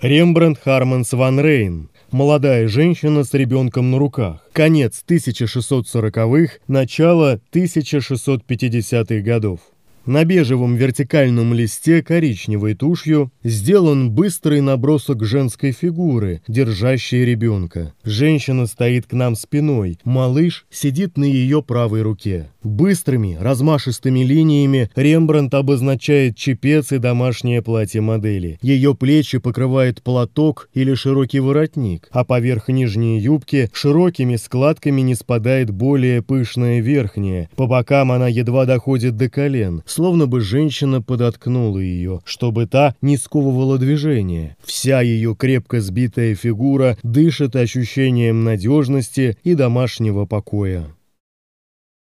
Рембрандт Харманс ван Рейн. Молодая женщина с ребенком на руках. Конец 1640-х, начало 1650-х годов. На бежевом вертикальном листе коричневой тушью сделан быстрый набросок женской фигуры, держащей ребенка. Женщина стоит к нам спиной, малыш сидит на ее правой руке. Быстрыми, размашистыми линиями Рембрандт обозначает чепец и домашнее платье модели. Ее плечи покрывает платок или широкий воротник, а поверх нижней юбки широкими складками не спадает более пышная верхняя. По бокам она едва доходит до колен, словно бы женщина подоткнула ее, чтобы та не сковывала движение. Вся ее крепко сбитая фигура дышит ощущением надежности и домашнего покоя.